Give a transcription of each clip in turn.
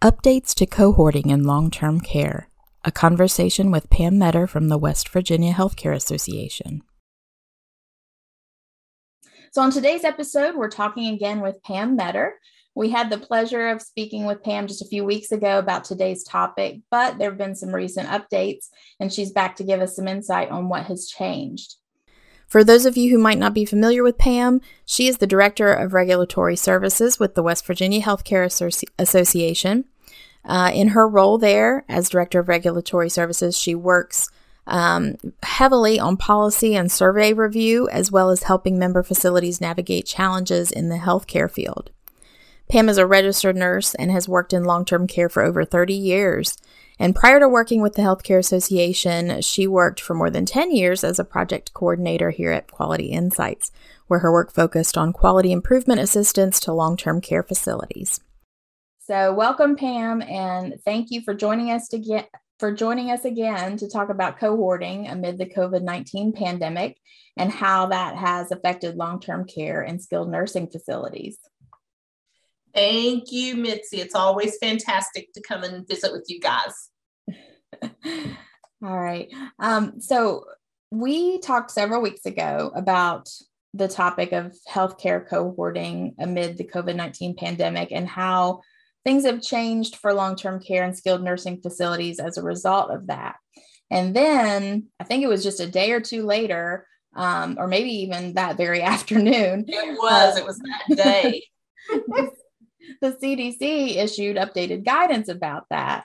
Updates to cohorting in long term care. A conversation with Pam Meador from the West Virginia Healthcare Association. So, on today's episode, we're talking again with Pam Meador. We had the pleasure of speaking with Pam just a few weeks ago about today's topic, but there have been some recent updates, and she's back to give us some insight on what has changed. For those of you who might not be familiar with Pam, she is the Director of Regulatory Services with the West Virginia Healthcare Associ- Association. Uh, in her role there as Director of Regulatory Services, she works um, heavily on policy and survey review, as well as helping member facilities navigate challenges in the healthcare field. Pam is a registered nurse and has worked in long term care for over 30 years. And prior to working with the Healthcare Association, she worked for more than 10 years as a project coordinator here at Quality Insights, where her work focused on quality improvement assistance to long term care facilities. So, welcome, Pam, and thank you for joining us to get for joining us again to talk about cohorting amid the COVID 19 pandemic and how that has affected long term care and skilled nursing facilities. Thank you, Mitzi. It's always fantastic to come and visit with you guys. All right. Um, so we talked several weeks ago about the topic of healthcare cohorting amid the COVID 19 pandemic and how things have changed for long term care and skilled nursing facilities as a result of that. And then I think it was just a day or two later, um, or maybe even that very afternoon. It was, uh, it was that day. the CDC issued updated guidance about that.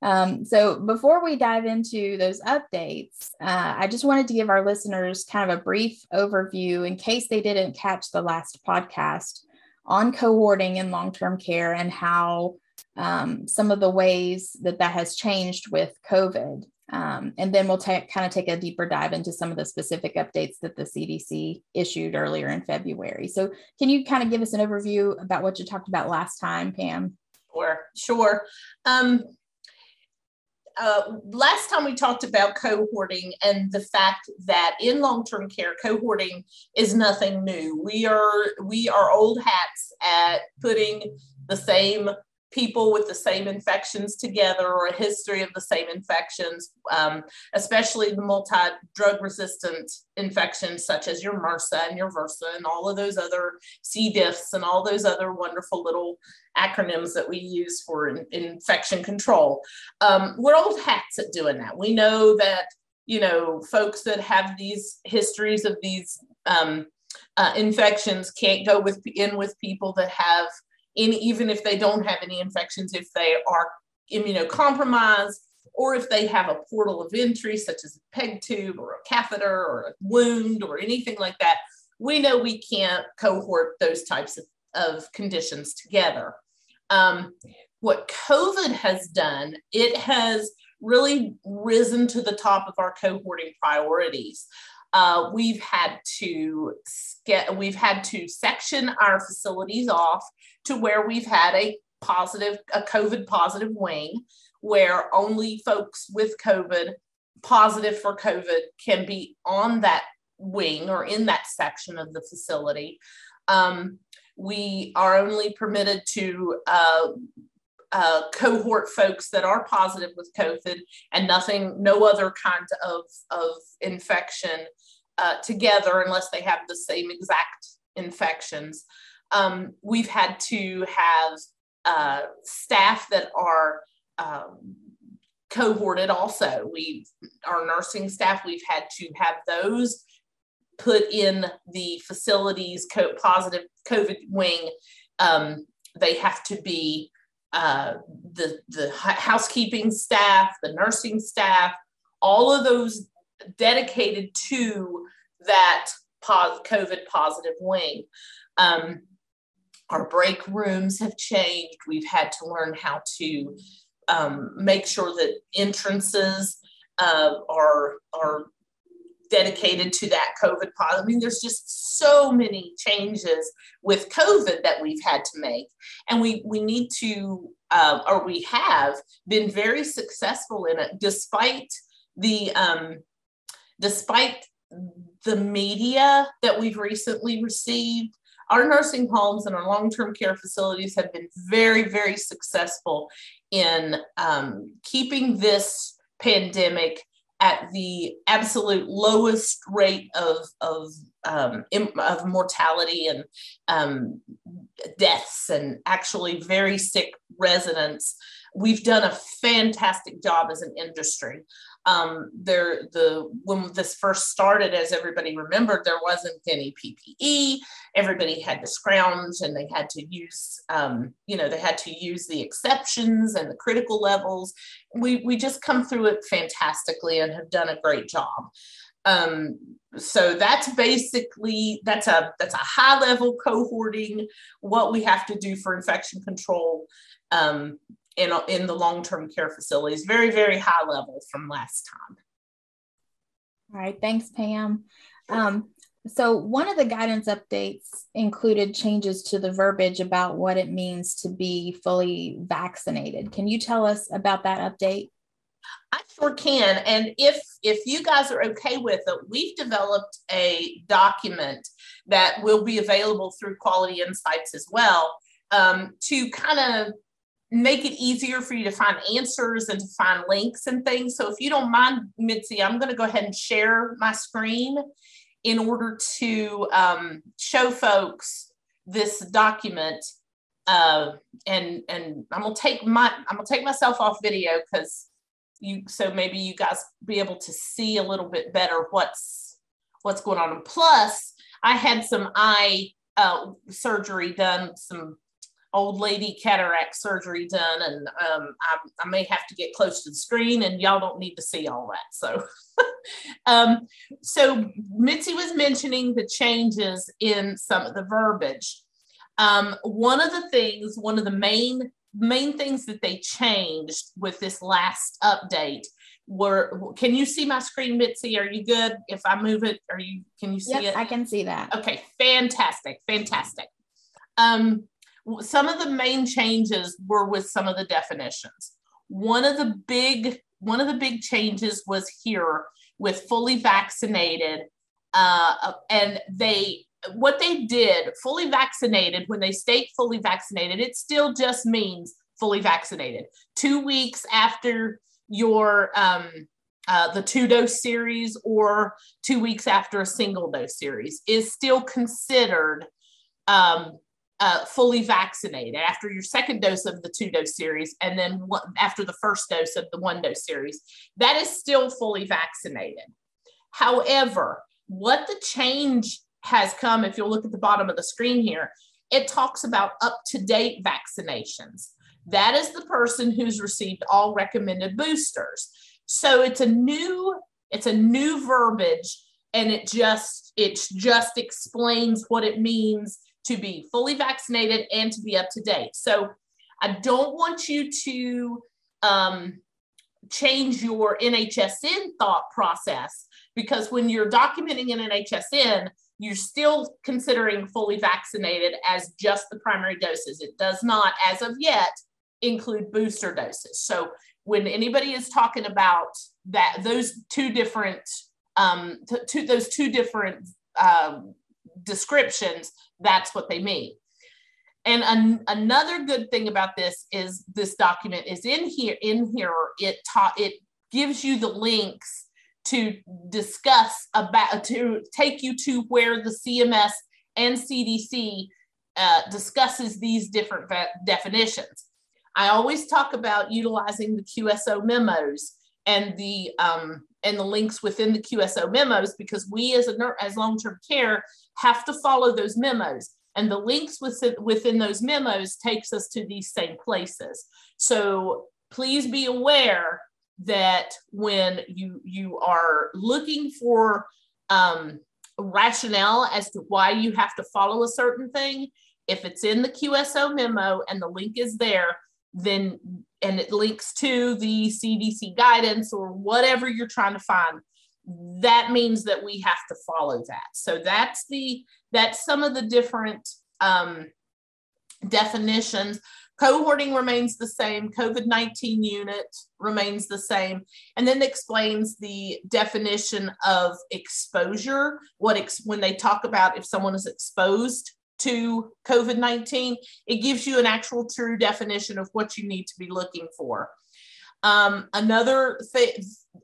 Um, so before we dive into those updates, uh, I just wanted to give our listeners kind of a brief overview in case they didn't catch the last podcast on cohorting in long-term care and how um, some of the ways that that has changed with COVID. Um, and then we'll kind of take a deeper dive into some of the specific updates that the CDC issued earlier in February. So, can you kind of give us an overview about what you talked about last time, Pam? Sure, sure. Um, uh, last time we talked about cohorting and the fact that in long-term care cohorting is nothing new. We are we are old hats at putting the same people with the same infections together or a history of the same infections, um, especially the multi drug resistant infections such as your MRSA and your VRSA and all of those other C. diffs and all those other wonderful little acronyms that we use for in, infection control. Um, we're old hats at doing that. We know that, you know, folks that have these histories of these um, uh, infections can't go with in with people that have in, even if they don't have any infections, if they are immunocompromised, or if they have a portal of entry, such as a peg tube or a catheter or a wound or anything like that, we know we can't cohort those types of, of conditions together. Um, what COVID has done, it has really risen to the top of our cohorting priorities. Uh, we've had to get, we've had to section our facilities off to where we've had a positive, a COVID positive wing, where only folks with COVID positive for COVID can be on that wing or in that section of the facility. Um, we are only permitted to uh, uh, cohort folks that are positive with COVID and nothing, no other kind of, of infection uh, together unless they have the same exact infections. Um, we've had to have uh, staff that are um, cohorted also. We, our nursing staff, we've had to have those put in the facilities co- positive COVID wing. Um, they have to be uh, the the housekeeping staff, the nursing staff, all of those dedicated to that COVID positive wing. Um, our break rooms have changed. We've had to learn how to um, make sure that entrances uh, are are dedicated to that COVID positive. I mean, there's just so many changes with COVID that we've had to make, and we we need to, uh, or we have been very successful in it, despite the um, despite the media that we've recently received our nursing homes and our long-term care facilities have been very, very successful in um, keeping this pandemic at the absolute lowest rate of of um, of mortality and um, deaths and actually very sick residents. We've done a fantastic job as an industry um, there the when this first started, as everybody remembered, there wasn't any PPE. Everybody had to scrounge, and they had to use, um, you know, they had to use the exceptions and the critical levels. We we just come through it fantastically and have done a great job. Um, so that's basically that's a that's a high level cohorting what we have to do for infection control um, in, in the long-term care facilities, very, very high level from last time. All right, thanks, Pam. Um, so one of the guidance updates included changes to the verbiage about what it means to be fully vaccinated. Can you tell us about that update? I sure can. And if if you guys are okay with it, we've developed a document that will be available through Quality Insights as well um, to kind of make it easier for you to find answers and to find links and things. So if you don't mind, Mitzi, I'm going to go ahead and share my screen in order to um, show folks this document. Uh, and and I'm gonna take my I'm gonna take myself off video because you so maybe you guys be able to see a little bit better what's what's going on. And plus, I had some eye uh, surgery done, some old lady cataract surgery done, and um, I, I, may have to get close to the screen, and y'all don't need to see all that. So, um, so Mitzi was mentioning the changes in some of the verbiage. Um, one of the things, one of the main main things that they changed with this last update were can you see my screen mitzi? Are you good? If i move it are you can you see yep, it? I can see that. Okay fantastic fantastic. Um some of the main changes were with some of the definitions. One of the big one of the big changes was here with fully vaccinated, uh, and they what they did fully vaccinated when they state fully vaccinated, it still just means fully vaccinated. Two weeks after your um, uh, the two dose series or two weeks after a single dose series is still considered um, uh, fully vaccinated after your second dose of the two dose series, and then one, after the first dose of the one dose series. That is still fully vaccinated. However, what the change has come, if you'll look at the bottom of the screen here, it talks about up to date vaccinations. That is the person who's received all recommended boosters. So it's a new it's a new verbiage and it just it just explains what it means to be fully vaccinated and to be up to date. So I don't want you to um, change your NHSN thought process because when you're documenting an NHSN, you're still considering fully vaccinated as just the primary doses. It does not, as of yet, include booster doses. So when anybody is talking about that, those two different, um, t- those two different um, descriptions, that's what they mean. And an, another good thing about this is this document is in here. In here, it taught it gives you the links to discuss about to take you to where the CMS and CDC uh, discusses these different definitions. I always talk about utilizing the QSO memos and the um, and the links within the QSO memos because we as a as long-term care have to follow those memos and the links within, within those memos takes us to these same places. So please be aware that when you you are looking for um, rationale as to why you have to follow a certain thing, if it's in the QSO memo and the link is there, then and it links to the CDC guidance or whatever you're trying to find, that means that we have to follow that. So that's the that's some of the different um, definitions. Cohorting remains the same. COVID 19 unit remains the same. And then explains the definition of exposure. What ex- when they talk about if someone is exposed to COVID 19, it gives you an actual true definition of what you need to be looking for. Um, another thing,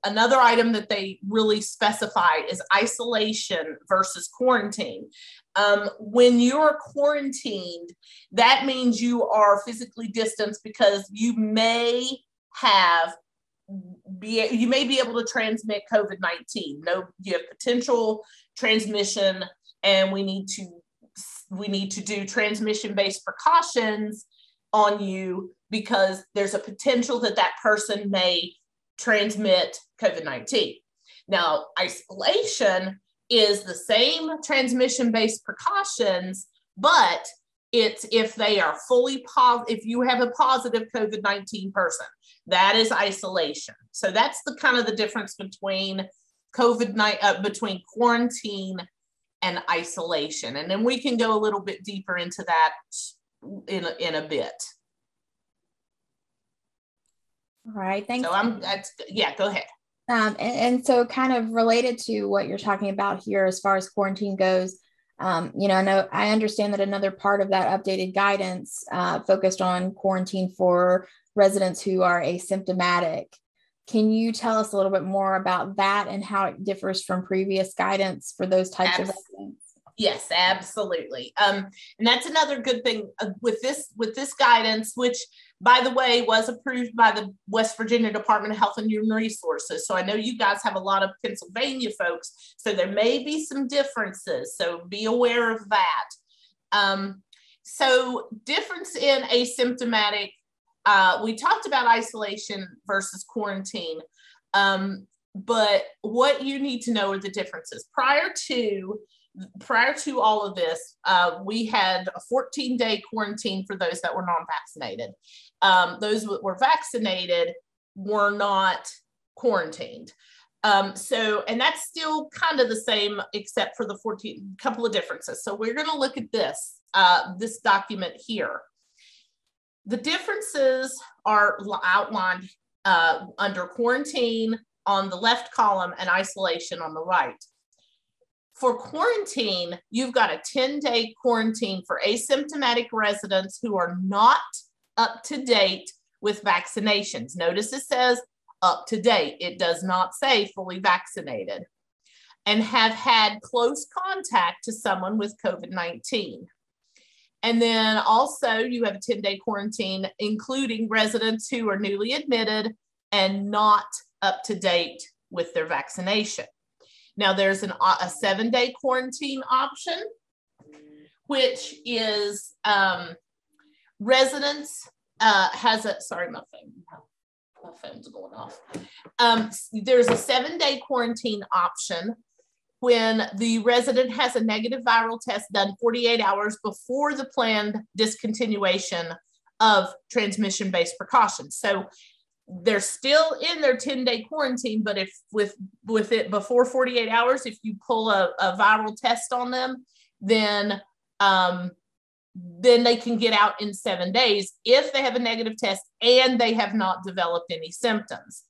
another item that they really specify is isolation versus quarantine. Um, when you're quarantined, that means you are physically distanced because you may have be you may be able to transmit COVID nineteen. No, you have potential transmission, and we need to we need to do transmission based precautions on you because there's a potential that that person may transmit COVID 19. Now, isolation is the same transmission based precautions, but it's if they are fully positive, if you have a positive COVID 19 person, that is isolation. So that's the kind of the difference between COVID 19, uh, between quarantine and isolation. And then we can go a little bit deeper into that in a, in a bit. All right. Thanks. So I'm, that's, yeah, go ahead. Um, and, and, so, kind of related to what you're talking about here, as far as quarantine goes, um, you know, I know I understand that another part of that updated guidance uh, focused on quarantine for residents who are asymptomatic. Can you tell us a little bit more about that and how it differs from previous guidance for those types Absolutely. of residents? Yes, absolutely. Um, and that's another good thing uh, with this with this guidance, which by the way was approved by the West Virginia Department of Health and Human Resources. So I know you guys have a lot of Pennsylvania folks, so there may be some differences. So be aware of that. Um, so difference in asymptomatic. Uh, we talked about isolation versus quarantine. Um, but what you need to know are the differences. Prior to prior to all of this, uh, we had a 14 day quarantine for those that were non vaccinated. Um, those that were vaccinated were not quarantined. Um, so, and that's still kind of the same, except for the 14 couple of differences. So, we're going to look at this, uh, this document here. The differences are outlined uh, under quarantine on the left column and isolation on the right for quarantine, you've got a 10 day quarantine for asymptomatic residents who are not up to date with vaccinations. Notice it says up to date, it does not say fully vaccinated, and have had close contact to someone with COVID 19. And then also, you have a 10 day quarantine, including residents who are newly admitted and not up to date with their vaccination. Now there's an, a seven day quarantine option, which is um, residents uh, has a, sorry, my phone, my phone's going off. Um, there's a seven day quarantine option when the resident has a negative viral test done 48 hours before the planned discontinuation of transmission based precautions. So they're still in their 10 day quarantine but if with with it before 48 hours if you pull a, a viral test on them then um then they can get out in seven days if they have a negative test and they have not developed any symptoms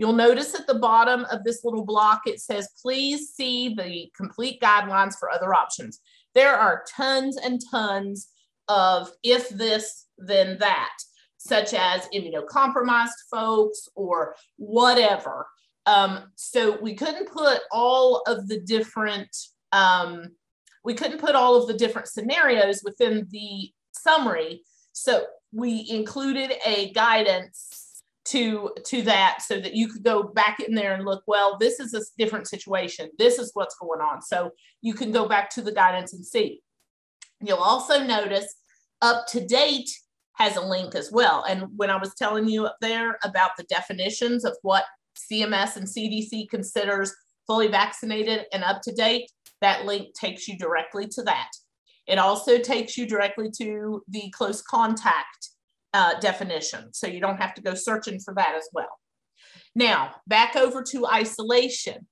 you'll notice at the bottom of this little block it says please see the complete guidelines for other options there are tons and tons of if this then that such as immunocompromised folks or whatever. Um, so we couldn't put all of the different um, we couldn't put all of the different scenarios within the summary. So we included a guidance to to that so that you could go back in there and look well this is a different situation this is what's going on so you can go back to the guidance and see you'll also notice up to date has a link as well. And when I was telling you up there about the definitions of what CMS and CDC considers fully vaccinated and up to date, that link takes you directly to that. It also takes you directly to the close contact uh, definition. So you don't have to go searching for that as well. Now, back over to isolation.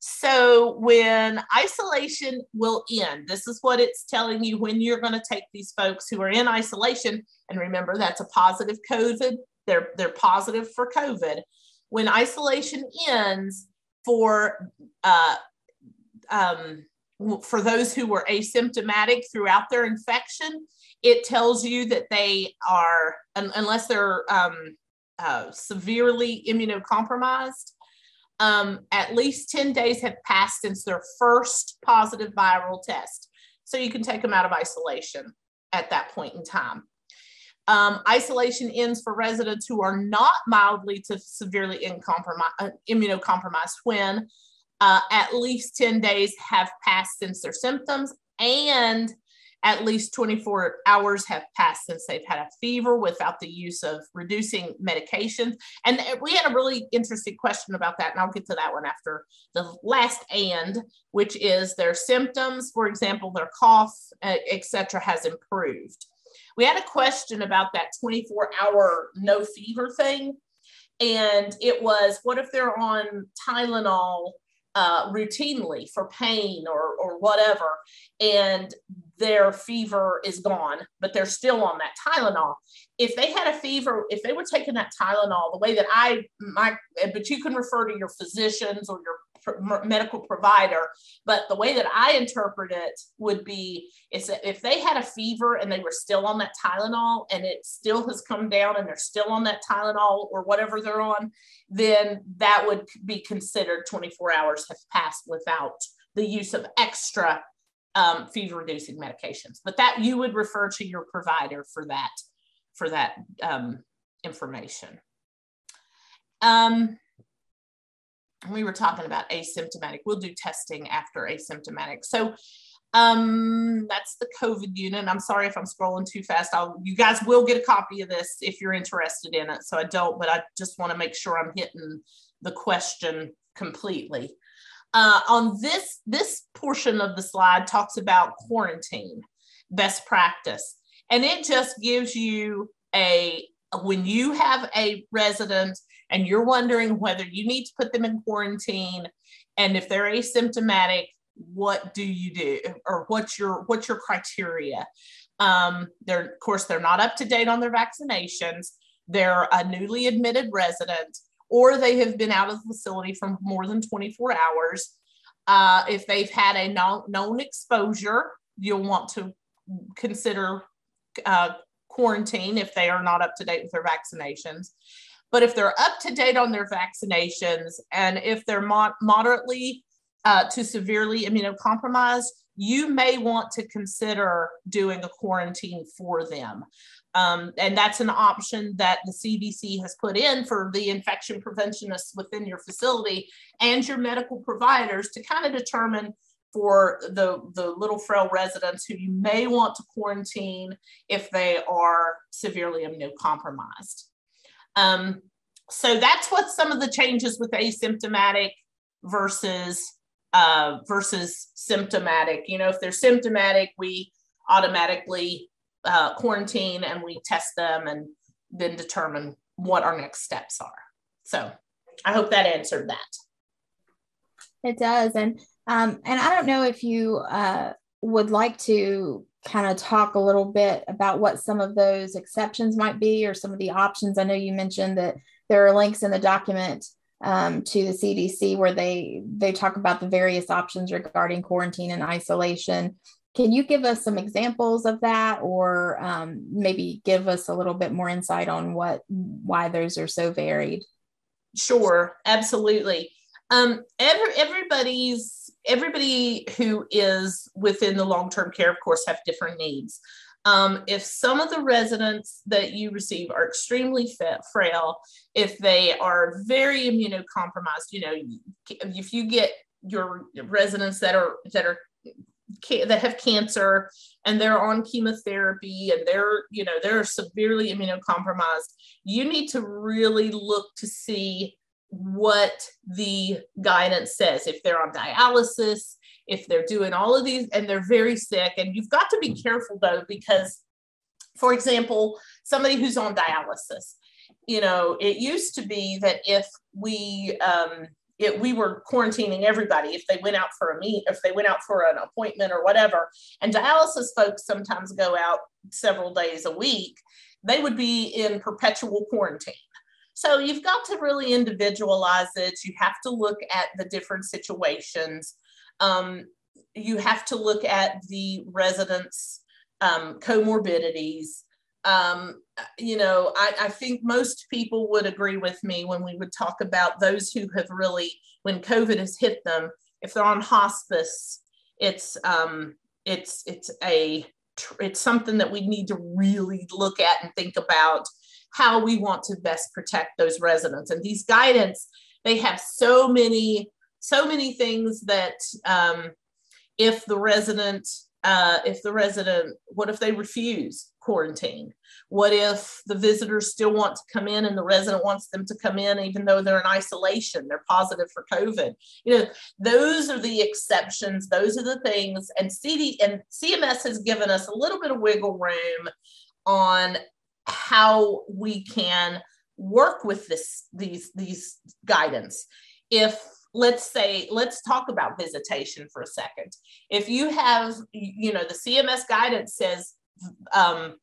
So when isolation will end, this is what it's telling you when you're going to take these folks who are in isolation. And remember, that's a positive COVID. They're, they're positive for COVID. When isolation ends for uh, um, for those who were asymptomatic throughout their infection, it tells you that they are, unless they're um, uh, severely immunocompromised, um, at least 10 days have passed since their first positive viral test. So you can take them out of isolation at that point in time. Um, isolation ends for residents who are not mildly to severely uh, immunocompromised when uh, at least 10 days have passed since their symptoms and at least 24 hours have passed since they've had a fever without the use of reducing medications. And we had a really interesting question about that, and I'll get to that one after the last and, which is their symptoms, for example, their cough, etc., has improved. We had a question about that 24 hour no fever thing. And it was what if they're on Tylenol uh, routinely for pain or, or whatever, and their fever is gone, but they're still on that Tylenol. If they had a fever, if they were taking that Tylenol, the way that I, my, but you can refer to your physicians or your medical provider. But the way that I interpret it would be is that if they had a fever and they were still on that Tylenol and it still has come down and they're still on that Tylenol or whatever they're on, then that would be considered 24 hours have passed without the use of extra um, fever reducing medications. But that you would refer to your provider for that for that um, information. Um, we were talking about asymptomatic. We'll do testing after asymptomatic. So um, that's the COVID unit. I'm sorry if I'm scrolling too fast. I'll, you guys will get a copy of this if you're interested in it. So I don't, but I just want to make sure I'm hitting the question completely. Uh, on this, this portion of the slide talks about quarantine best practice. And it just gives you a, when you have a resident and you're wondering whether you need to put them in quarantine and if they're asymptomatic what do you do? Or what's your what's your criteria? Um, they're of course they're not up to date on their vaccinations. They're a newly admitted resident or they have been out of the facility for more than 24 hours. Uh, if they've had a known, known exposure you'll want to consider uh, quarantine if they are not up to date with their vaccinations but if they're up to date on their vaccinations and if they're mo- moderately uh, to severely immunocompromised, you may want to consider doing a quarantine for them. Um, and that's an option that the CDC has put in for the infection preventionists within your facility and your medical providers to kind of determine for the, the little frail residents who you may want to quarantine if they are severely immunocompromised. Um, so that's what some of the changes with asymptomatic versus uh, versus symptomatic. You know, if they're symptomatic, we automatically uh, quarantine and we test them and then determine what our next steps are. So I hope that answered that. It does, and um, and I don't know if you uh, would like to kind of talk a little bit about what some of those exceptions might be or some of the options. I know you mentioned that there are links in the document um, to the CDC where they they talk about the various options regarding quarantine and isolation. Can you give us some examples of that, or um, maybe give us a little bit more insight on what why those are so varied? Sure, absolutely. Um, every, everybody's everybody who is within the long-term care, of course, have different needs. Um, if some of the residents that you receive are extremely frail, if they are very immunocompromised, you know, if you get your residents that are that are that have cancer and they're on chemotherapy and they're you know they're severely immunocompromised you need to really look to see what the guidance says. If they're on dialysis, if they're doing all of these and they're very sick, and you've got to be careful though, because, for example, somebody who's on dialysis, you know, it used to be that if we, um, it, we were quarantining everybody if they went out for a meet, if they went out for an appointment or whatever. And dialysis folks sometimes go out several days a week. They would be in perpetual quarantine so you've got to really individualize it. You have to look at the different situations. Um, you have to look at the residents' um, comorbidities. Um, you know, I, I think most people would agree with me when we would talk about those who have really, when COVID has hit them, if they're on hospice, it's um, it's it's a it's something that we need to really look at and think about how we want to best protect those residents. And these guidance, they have so many so many things that um, if the resident uh, if the resident what if they refuse quarantine? What if the visitors still want to come in and the resident wants them to come in even though they're in isolation they're positive for covid? You know those are the exceptions those are the things. And cd and cms has given us a little bit of wiggle room on how we can work with this these these guidance. If let's say let's talk about visitation for a second. If you have you know the cms guidance says um,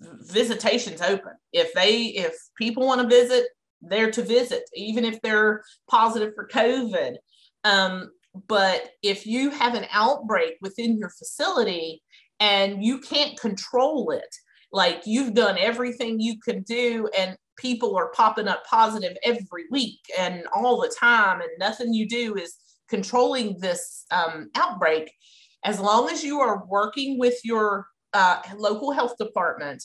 visitation's open. If they if people want to visit they're to visit even if they're positive for covid. Um, but if you have an outbreak within your facility and you can't control it like you've done everything you can do and people are popping up positive every week and all the time, and nothing you do is controlling this um, outbreak. As long as you are working with your uh, local health department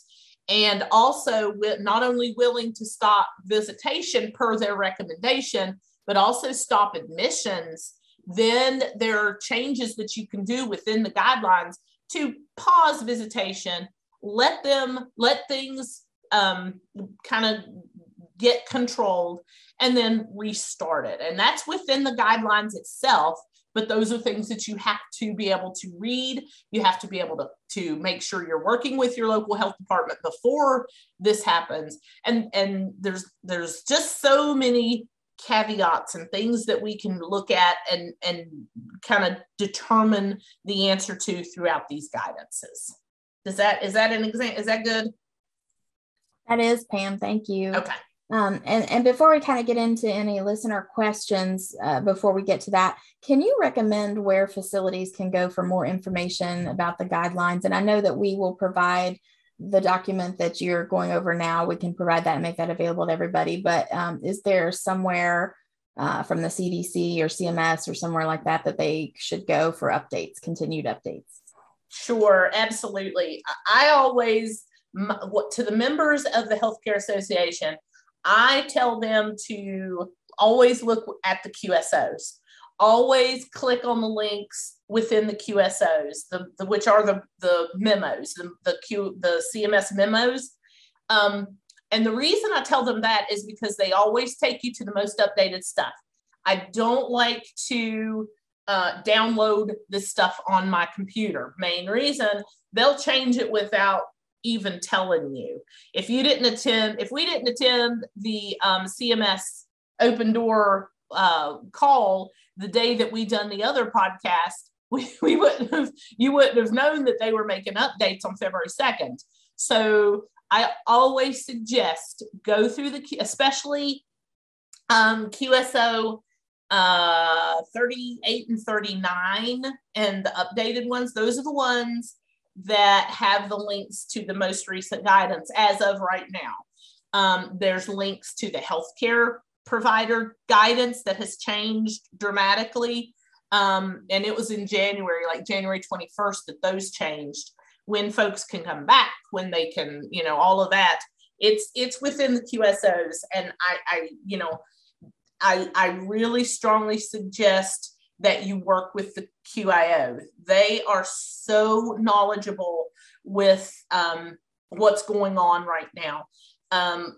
and also with not only willing to stop visitation per their recommendation, but also stop admissions, then there are changes that you can do within the guidelines to pause visitation, let them let things um, kind of get controlled and then restart it. And that's within the guidelines itself. But those are things that you have to be able to read. You have to be able to, to make sure you're working with your local health department before this happens. And, and there's there's just so many caveats and things that we can look at and, and kind of determine the answer to throughout these guidances. Does that is that an example? Is that good? That is Pam. Thank you. Okay. Um, and, and before we kind of get into any listener questions, uh, before we get to that, can you recommend where facilities can go for more information about the guidelines? And I know that we will provide the document that you're going over now. We can provide that and make that available to everybody. But um, is there somewhere uh, from the CDC or CMS or somewhere like that that they should go for updates, continued updates? Sure, absolutely. I always to the members of the healthcare association i tell them to always look at the qsos always click on the links within the qsos the, the which are the, the memos the, the q the cms memos. Um, and the reason i tell them that is because they always take you to the most updated stuff. I don't like to uh, download this stuff on my computer main reason they'll change it without even telling you. If you didn't attend, if we didn't attend the um, CMS open door uh, call the day that we done the other podcast, we, we wouldn't have, you wouldn't have known that they were making updates on February 2nd. So I always suggest go through the, especially um, QSO uh, 38 and 39 and the updated ones. Those are the ones that have the links to the most recent guidance as of right now. Um, there's links to the healthcare provider guidance that has changed dramatically. Um, and it was in January, like January 21st, that those changed when folks can come back, when they can, you know, all of that. It's it's within the QSOs. And I, I you know, I, I really strongly suggest that you work with the QIO. They are so knowledgeable with um, what's going on right now. Um,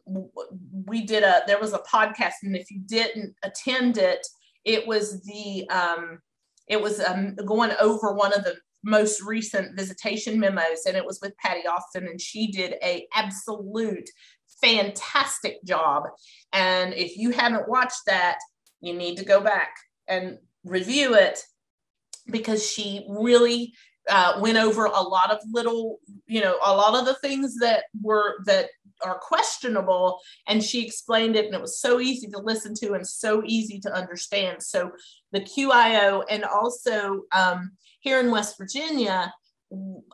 we did a, there was a podcast, and if you didn't attend it, it was the, um, it was um, going over one of the most recent visitation memos, and it was with Patty Austin, and she did a absolute fantastic job. And if you haven't watched that, you need to go back and review it because she really uh, went over a lot of little, you know, a lot of the things that were that are questionable and she explained it and it was so easy to listen to and so easy to understand so the qio and also um, here in west virginia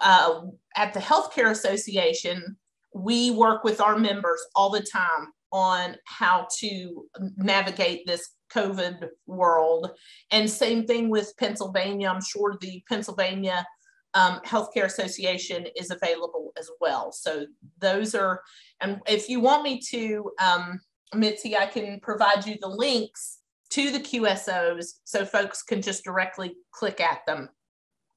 uh, at the healthcare association we work with our members all the time on how to navigate this COVID world. And same thing with Pennsylvania. I'm sure the Pennsylvania um, Healthcare Association is available as well. So those are, and if you want me to, um, Mitzi, I can provide you the links to the QSOs so folks can just directly click at them,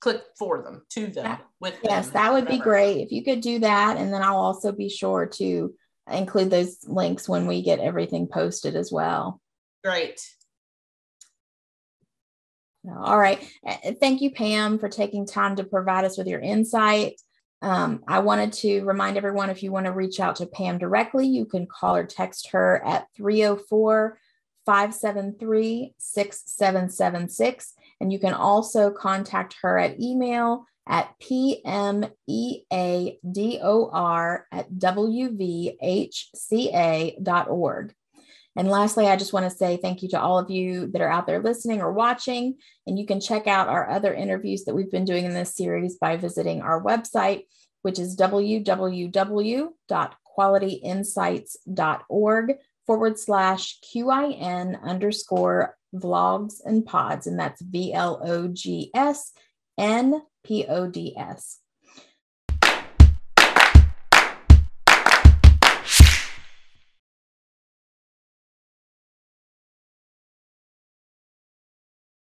click for them to them with Yes, them, that would whatever. be great if you could do that. And then I'll also be sure to include those links when we get everything posted as well. Great. All right. Thank you, Pam, for taking time to provide us with your insight. Um, I wanted to remind everyone if you want to reach out to Pam directly, you can call or text her at 304 573 6776. And you can also contact her at email at pmeador at wvhca.org. And lastly, I just want to say thank you to all of you that are out there listening or watching. And you can check out our other interviews that we've been doing in this series by visiting our website, which is www.qualityinsights.org forward slash QIN underscore vlogs and pods. And that's V L O G S N P O D S.